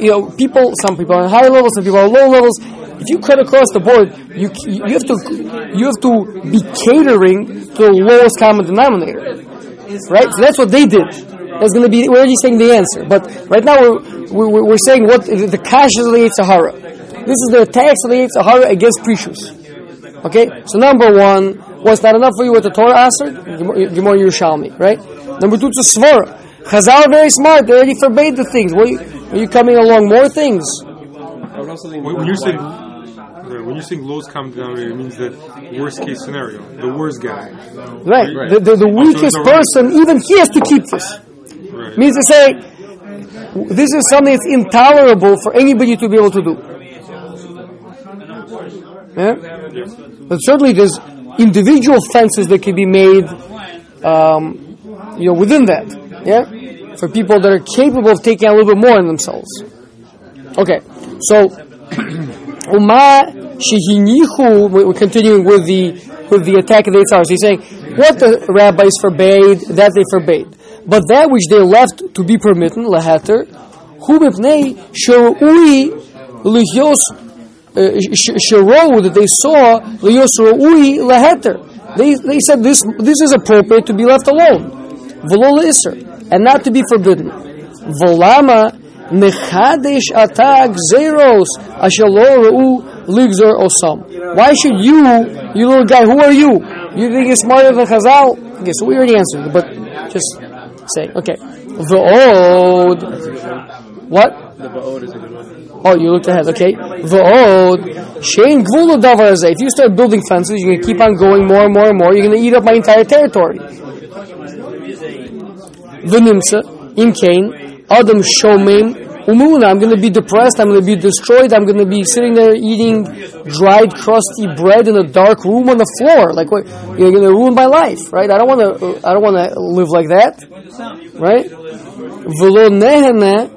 you know people. Some people are on higher levels, some people are on low levels. If you cut across the board, you you have to you have to be catering to the lowest common denominator, right? So that's what they did. That's going to be, we're already saying the answer. But right now we're, we're, we're saying what the kashas of the Sahara. This is the attacks of the Sahara against Prishus. Okay? So number one, was not enough for you what the Torah answered? Gemara Yerushalmi, right? Number two, it's a svara. Chazal are very smart. They already forbade the things. What are you, are you coming along? More things. I would also think When when you say when you think lows come down, it means that worst case scenario, the worst guy. Right. The, the, the weakest person, even he has to keep this. Right. Means to say, this is something that's intolerable for anybody to be able to do. Yeah? But certainly there's individual fences that can be made, um, you know, within that. Yeah? For people that are capable of taking a little bit more in themselves. Okay. So, Uma shehinichu, we're continuing with the, with the attack of the. So he's saying, what the rabbis forbade, that they forbade. But that which they left to be permitted, leheter, hu mipnei shorui lihyos uh, shiro that they saw lihyos roi leheter. They, they said this, this is appropriate to be left alone. V'lo and not to be forbidden. Volama mechadesh atag zeros lo ra'u osam. Why should you, you little guy, who are you? You think you're smarter than Chazal? Okay, so we already answered, but just say, okay. What? the a good one. Oh, you looked ahead, okay. V'od, shein gvul davar. If you start building fences, you're going to keep on going more and more and more. You're going to eat up my entire territory. V'nimsa, in Cain, Adam shomim, umuna. I'm going to be depressed. I'm going to be destroyed. I'm going to be sitting there eating dried, crusty bread in a dark room on the floor. Like what? You're going to ruin my life, right? I don't want to. I don't want to live like that, right? V'lo nehene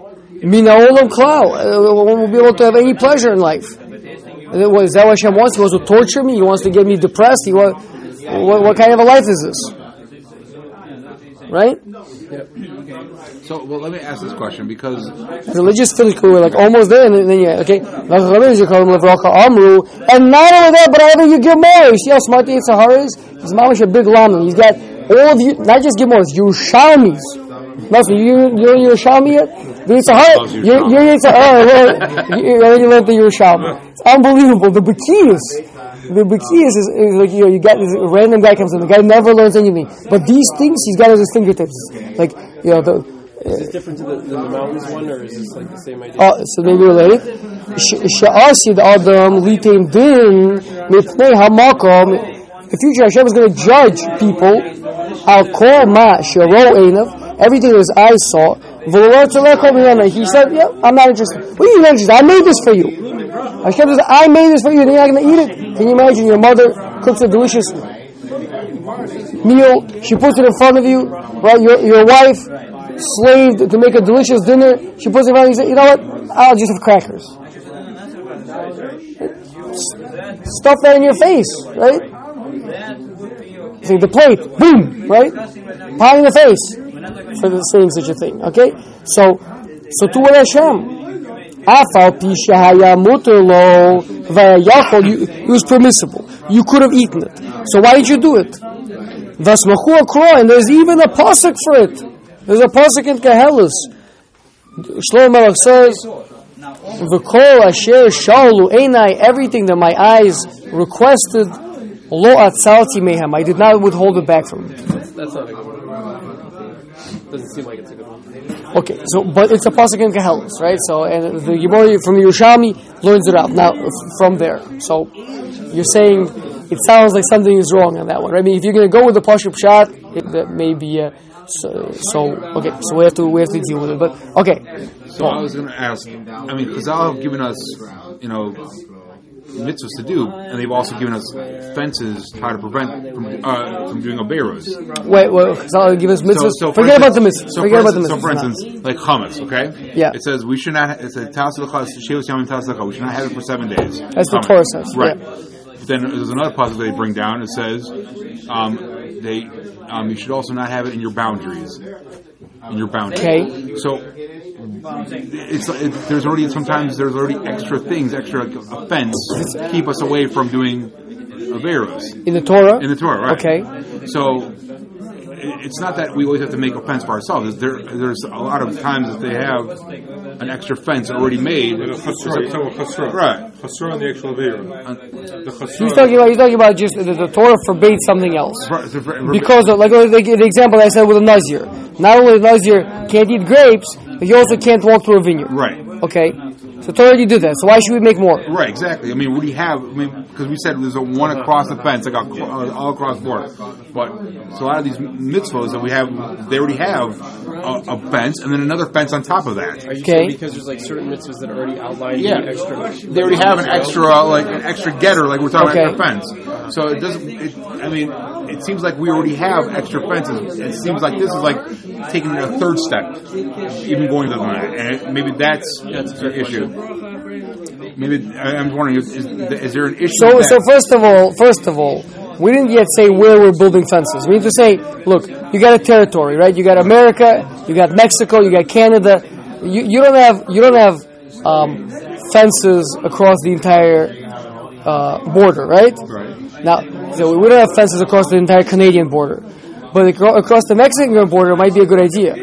mina olam klal. Uh, One will be able to have any pleasure in life. Is that what Hashem wants? He wants to torture me. He wants to get me depressed. He want, what, what kind of a life is this? Right? So, well, let me ask this question because religious things we're like almost there, and then yeah, okay. And not only that, but I have you Gemara. You see how smart the Yetzer Hara is? He's mamish a big llama. He's got all of you, not just Gemaras, Yerushalmis. Nothing. You you're Yerushalmi yet? The Yetzer Hara, you're, well, You already learned the Yerushalmi. It's unbelievable. The Bakiyas. The Bakiyas is, is like you know you got this random guy comes in. The guy never learns anything, but these things he's got at his fingertips. Like you know the. Is it different to the, the mountains one, or is this like the same idea? Oh, so maybe related. Sha'asid Adam litem din mipnei hamakom. The future, Hashem is going to judge people. Al kol ma sharo einav. Everything that his eyes saw. He said, "Yeah, I'm not interested." What are you not interested? I made this for you. Hashem says, "I made this for you." and You're not going to eat it. Can you imagine your mother cooks a delicious meal? She puts it in front of you. Right, your your wife slaved to make a delicious dinner. She puts it in front of you. You "You know what? I'll just have crackers." Stuff that in your face, right? See the plate, boom, right? Pie in the face for saying such a thing. Okay, so so to Hashem. Afal pi shehaya muter lo vayachol. It was permissible. You could have eaten it. So why did you do it? Vasmachu akro, and there's even a pasuk for it. There's a pasuk in Kehelis. Shlomo Melech says, "V'kol asher shalu einai." Everything that my eyes requested, lo atzalti mehem. I did not withhold it back from him. That's one. Doesn't seem like it's a good one. Okay, so but it's a pasuk in Kehelis, right? So and the Gemara from the Yerushalmi learns it out now from there. So you're saying it sounds like something is wrong on that one, right? I mean, if you're going to go with the pasuk shot, it, that may be uh, so, so. Okay, so we have to we have to deal with it. But okay, So I was going to ask. I mean, Chazal have given us, you know, mitzvahs to do, and they've also given us fences to try to prevent from uh, from doing oberos. wait, wait. Give us mitzvahs. So, so for Forget about the instance- mitzvahs. So Forget for about the instance, mitzvahs. so for instance, like hummus, okay? Yeah. It says we should not. It says taslecha shevus yamim taslecha. We should not have it for seven days. That's Hummus. Torah says, right? yeah. But then there's another puzzle they bring down. It says um, they um, you should also not have it in your boundaries. In your boundaries. Okay. So it's it, there's already sometimes there's already extra things, extra like a fence to keep us away from doing averos in the Torah. in the Torah, right? Okay. So it's not that we always have to make a fence for ourselves. There, there's a lot of times that they have an extra fence already made. The chasra, you're talking about chasra. Right. Chasra on the actual Avera. The He's talking about he's talking about just the, the Torah forbids something else. Because of, like the, the example I said with the Nazir. Not only the Nazir can't eat grapes, but he also can't walk through a vineyard. right. Okay? So Torah already did that. So why should we make more? Right, exactly. I mean, we do have? I mean, because we said there's a one across the fence, like a, uh, all across the board. But so a lot of these mitzvahs that we have, they already have a, a fence and then another fence on top of that. Okay. because there's like certain mitzvahs that already outline Yeah. the extra? They already have an extra, like an extra getter, like we're talking Okay. about extra fence. So it doesn't. It, I mean, it seems like we already have extra fences. It seems like this is like taking a third step, even going to that. And it, maybe that's, the issue. Maybe I'm wondering, is, is, is there an issue? So, so first of all, first of all, we didn't yet say where we're building fences. We need to say, look, you got a territory, right? You got America, you got Mexico, you got Canada. You, you don't have you don't have um, fences across the entire uh, border, right? Right. Now, so we don't have fences across the entire Canadian border, but across the Mexican border might be a good idea,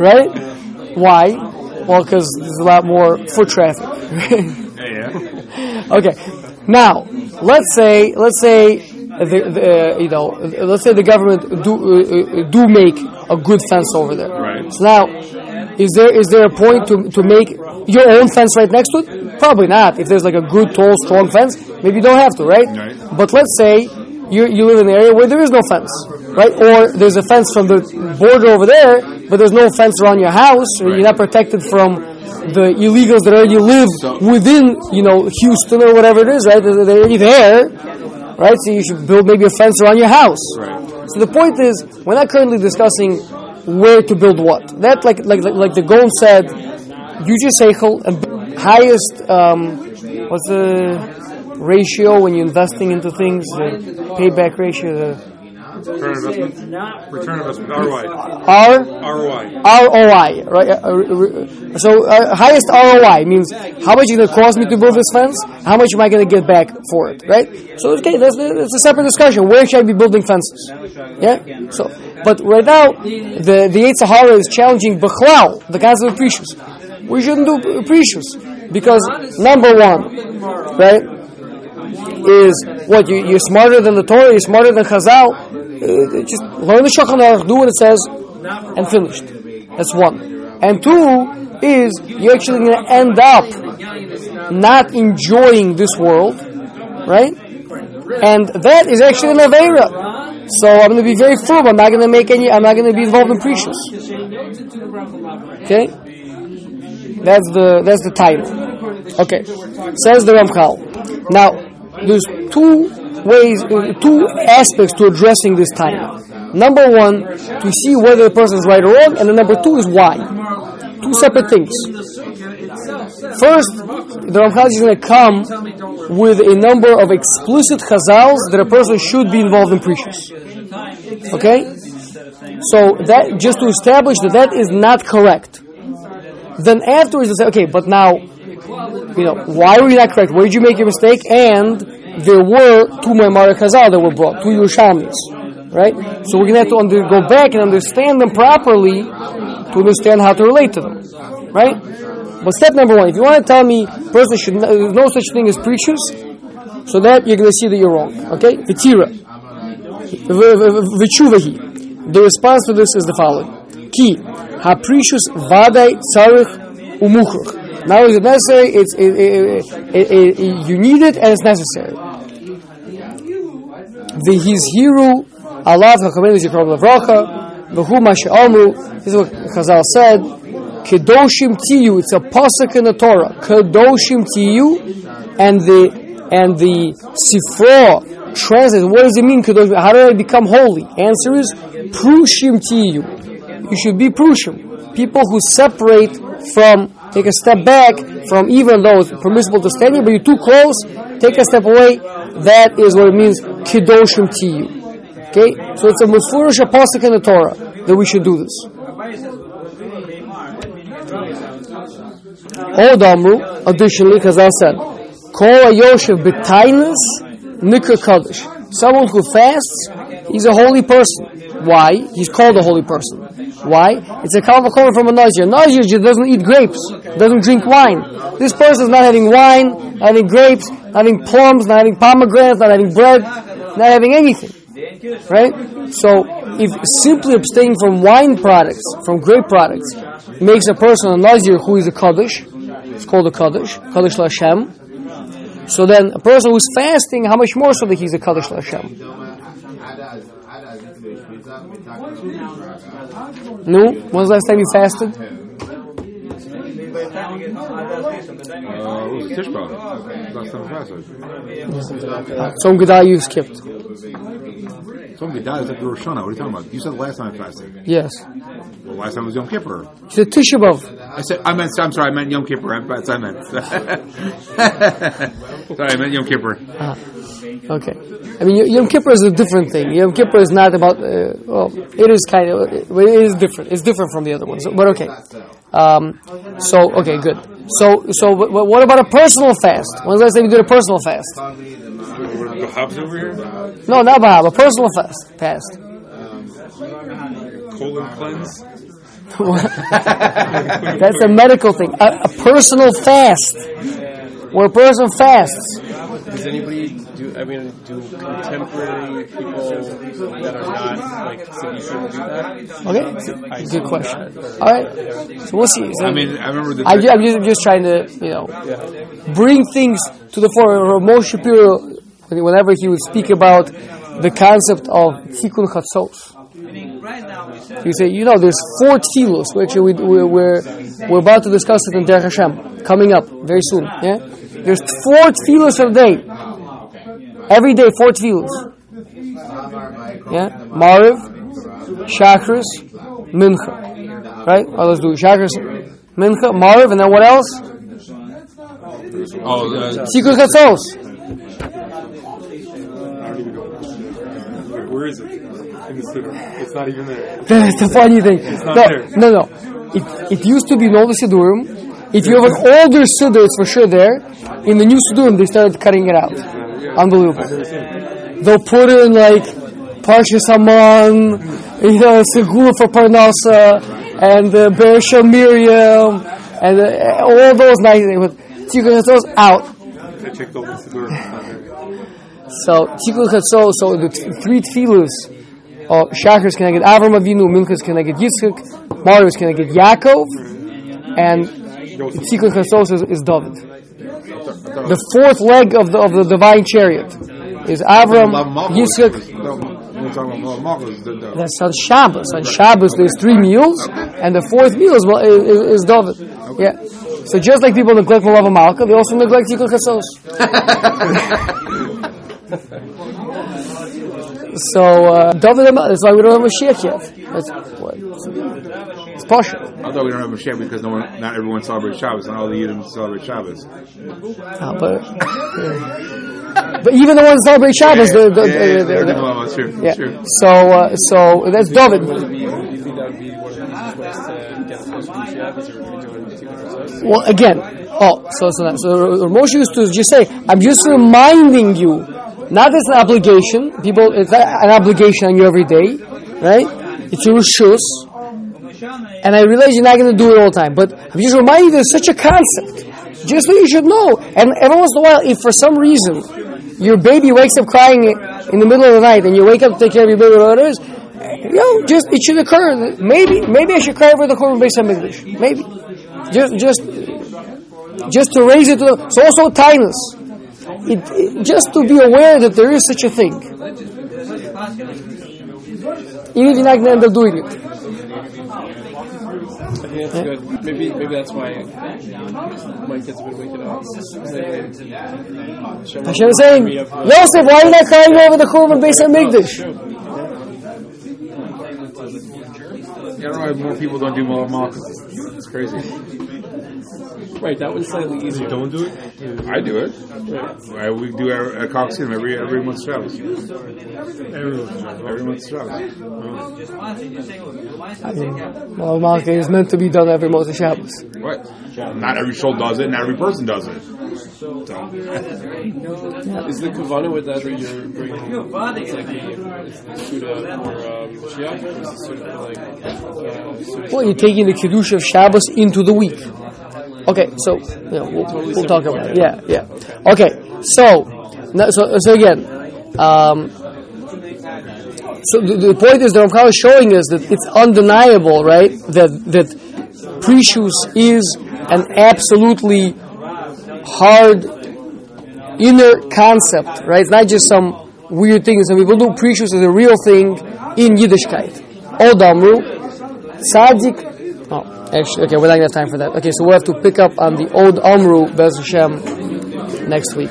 right? Why? Well, because there's a lot more foot traffic. Yeah, yeah. Okay. Now, let's say let's say the, the uh, you know let's say the government do uh, uh, do make a good fence over there. Right. So now, is there is there a point to to make your own fence right next to it? Probably not. If there's like a good, tall, strong fence, maybe you don't have to, right? Right. But let's say you you live in an area where there is no fence, right? Or there's a fence from the border over there, but there's no fence around your house, or you're not protected from the illegals that already live So- within, you know, Houston or whatever it is, right? They're they're already there, right? So you should build maybe a fence around your house. Right. So the point is, we're not currently discussing where to build what. That, like, like, like, the Gaon said, you just say and highest, um, what's the ratio when you're investing into things? The payback ratio, the Return investment. Return investment. ROI. R. ROI. ROI, right? Uh, uh, So uh, highest ROI means how much is going to cost me to build this fence? How much am I going to get back for it, right? So okay, that's, that's a separate discussion. Where should I be building fences? Yeah. So, but right now, the the Yetzer Hara is challenging Bechlal, the concept of prishus. We shouldn't do prishus because number one, right, is what you, you're smarter than the Torah, you're smarter than Chazal. Uh, just learn the Shulchan Aruch, do what it says, and finished. That's one. And two is you're actually going to end up not enjoying this world, right? And that is actually an avera. So I'm going to be very firm. I'm not going to make any. I'm not going to be involved in prishus. Okay, that's the that's the title. Okay, says the Ramchal. Now, there's two ways, two aspects to addressing this time. Number one, to see whether the person is right or wrong, and the number two is why. Two separate things. First, the Ramchal is going to come with a number of explicit chazals that a person should be involved in prishus. Okay? So that just to establish that that is not correct. Then afterwards, they say, okay, but now, you know, why were you not correct? Where did you make your mistake? And there were two Maimar Chazal that were brought, two Yerushalmis, right? So we're going to have to under, go back and understand them properly to understand how to relate to them, right? But step number one, if you want to tell me person should no, there's no such thing as prishus, so that you're going to see that you're wrong. Okay, vitira, v'chuvahi. The response to this is the following: Ki haprishus vadai tzarich umuchruch. Now is it necessary? It's it, it, it, you need it and it's necessary. The his V'hizhiru alav hachamenu zikrom levracha v'hu ma she'amru. This is what Chazal said. Kedoshim tiyu. It's a pasuk in the Torah. Kedoshim tiyu, and the and the sifra translates. What does it mean? Kedoshim? How do I become holy? Answer is prushim tiyu. You should be prushim. People who separate from, take a step back from, even though it's permissible to stand here, but you're too close. Take a step away. That is what it means. Kedoshim tiyu. Okay, so it's a musfurish pasuk in the Torah that we should do this. Amru, additionally, because I said, Kol Yoshev b'tainus Nikra Kaddish. Someone who fasts, he's a holy person. Why? He's called a holy person. Why? It's a kalvachomer from a Nazir. A nazir doesn't eat grapes, doesn't drink wine. This person is not having wine, not having grapes, not having plums, not having pomegranates, not having bread, not having anything. Right? So, if simply abstaining from wine products, from grape products, makes a person a Nazir who is a Kaddish, it's called a Kaddish, Kaddish Lashem, so then, a person who's fasting, how much more so that he's a Kaddish Hashem? No? When's the last time you fasted? Uh, what was it? Last time fasted. Tzom Gedah you skipped. Some guy is the Rosh Hashanah. What are you talking about? You said last time I fasted. Yes. Well, last time was Yom Kippur. You said Tisha B'Av. I said I meant. I'm sorry. I meant Yom Kippur. That's what I meant. sorry, I meant Yom Kippur. Ah, okay. I mean, Yom Kippur is a different thing. Yom Kippur is not about, uh, well, it is kind of, but it is different. It's different from the other ones. But okay. Um, so, okay, good. So, so but, but what about a personal fast? When's the last time you did a personal fast? The Hobbs over here? No, not Bahab, a personal fast. Fast. Colon cleanse? That's a medical thing. A, a personal fast. Where a person fasts. Does anybody do? I mean, do contemporary people that are not like say you shouldn't do that? Okay? Good question. All right. So we'll see. So I mean, I remember the. I, ju- I'm just, I'm just trying to, you know, bring things to the fore. Moshe Shapiro, whenever he would speak about the concept of tikkun chatzos, he say, you know, there's four tefillos. Which we, we, we're we're about to discuss it in Derech Hashem coming up very soon. Yeah, there's four tefillos a day. Every day, four tefillos. Yeah, Mariv, Shachris, Mincha. Right? Let's do Shachris, Mincha, Mariv, and then what else? oh, uh, Tikkun chatzos. Wait, where is it? In the. It's not even there. That's the funny thing. No, there. no, no. It, it used to be in all the Siddurim. If you have an older Siddur, it's for sure there. In the new Siddurim, they started cutting it out. Unbelievable. They'll put in like Parshas Haman, you know, Segula for Parnasa, and uh, Beresha Miriam, and uh, all those nice things. But Tikkun Chatzos out. I checked all the Siddur. It's not there. So Tikkun Chatzos, so the t- three tefillahs, oh, Shachar can I get Avram Avinu, Minchas can I get Yitzchak, Marius can I get Yaakov, and Tikkun Chatzos is, is David. The fourth leg of the of the divine chariot is Avram, Yitzchak. That's on Shabbos. On Shabbos, there's three meals, and the fourth meal is, is, is David. Yeah. So just like people neglect Malava Malka, they also neglect Tikkun Chatzos. So uh, David, that's why we don't have Mashiach yet. That's what it's partial. I thought we don't have Mashiach because no one, not everyone celebrates Shabbos, and all the Yidden celebrate Shabbos. Uh, but, yeah. but even the ones that celebrate Shabbos, they're, they're, Yeah, they're, yeah, they're, yeah, well, true, yeah. true. So uh, so that's David. Do you think that would be one of the easiest ways to get close to Mashiach? Is everybody doing Tikkun Chatzos? Well, again, oh, so so, so Moshe used to just say, "I'm just reminding you." Not as an obligation. People, it's an obligation on you every day, right? It's your rishus, and I realize you're not going to do it all the time. But I'm just reminding you, there's such a concept, just so you should know. And every once in a while, if for some reason your baby wakes up crying in the middle of the night, and you wake up to take care of your baby, whatever it is, you know, just it should occur. Maybe, maybe I should cry over the Korban Beis English. Maybe, just, just just to raise it to it's also tinus. It, it- just to be aware that there is such a thing. Even if you're not going to end up doing it. I think that's good. Maybe maybe that's why uh, my kids have been waking up. Hashem is saying, Yosef, why are you not crying over the Churban Beis Hamikdash? I don't know why more people don't do Malchus. It's crazy. Right, that one's slightly easier. Don't do it. I do it. I, we do our, a Coliseum every every month Shabbos. Everyone's Every month Shabbos. Well, Malka is meant to be done every Moshe Shabbos. What? Not every shul does it, and not every person does it. dumb. Is the kavana with that that you're bringing? It's like the, it's the Suda or um, Mashiach? Or is it sort of like uh, sort Well, you're taking the Kiddush of Shabbos into the week. Okay, so yeah, we'll, we'll talk about it. Yeah, yeah. Okay, so so so again, um, so the, the point is that Ramchal is showing us that it's undeniable, right? That that prishus is an absolutely hard inner concept, right? It's not just some weird thing. Some people do prishus as a real thing in Yiddishkeit. Old Amru, Tzaddik. Actually, okay, we're not gonna have time for that. Okay, so we'll have to pick up on the old Amru Bez Hashem next week.